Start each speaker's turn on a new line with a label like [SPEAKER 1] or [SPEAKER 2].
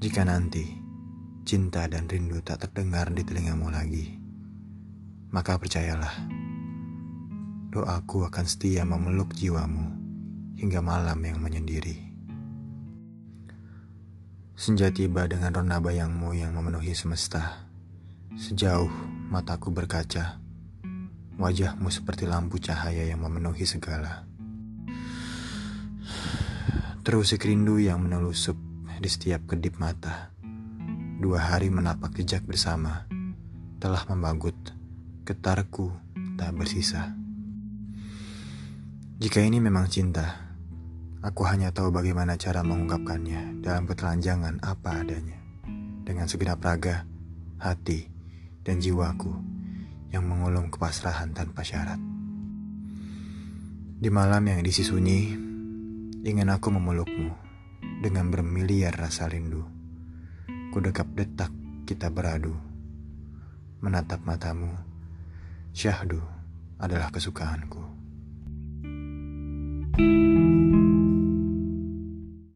[SPEAKER 1] Jika nanti cinta dan rindu tak terdengar di telingamu lagi, maka percayalah, doaku akan setia memeluk jiwamu hingga malam yang menyendiri. Senja tiba dengan rona bayangmu yang memenuhi semesta. Sejauh mataku berkaca, wajahmu seperti lampu cahaya yang memenuhi segala. Terusik rindu yang menelusup di setiap kedip mata. Dua hari menapak jejak bersama telah membagut getarku tak bersisa. Jika ini memang cinta, aku hanya tahu bagaimana cara mengungkapkannya dalam ketelanjangan apa adanya. Dengan segenap raga, hati, dan jiwaku yang mengulum kepasrahan tanpa syarat. Di malam yang diisi sunyi, ingin aku memelukmu dengan bermiliar rasa rindu. Ku dekap detak kita beradu. Menatap matamu, syahdu adalah kesukaanku. thank you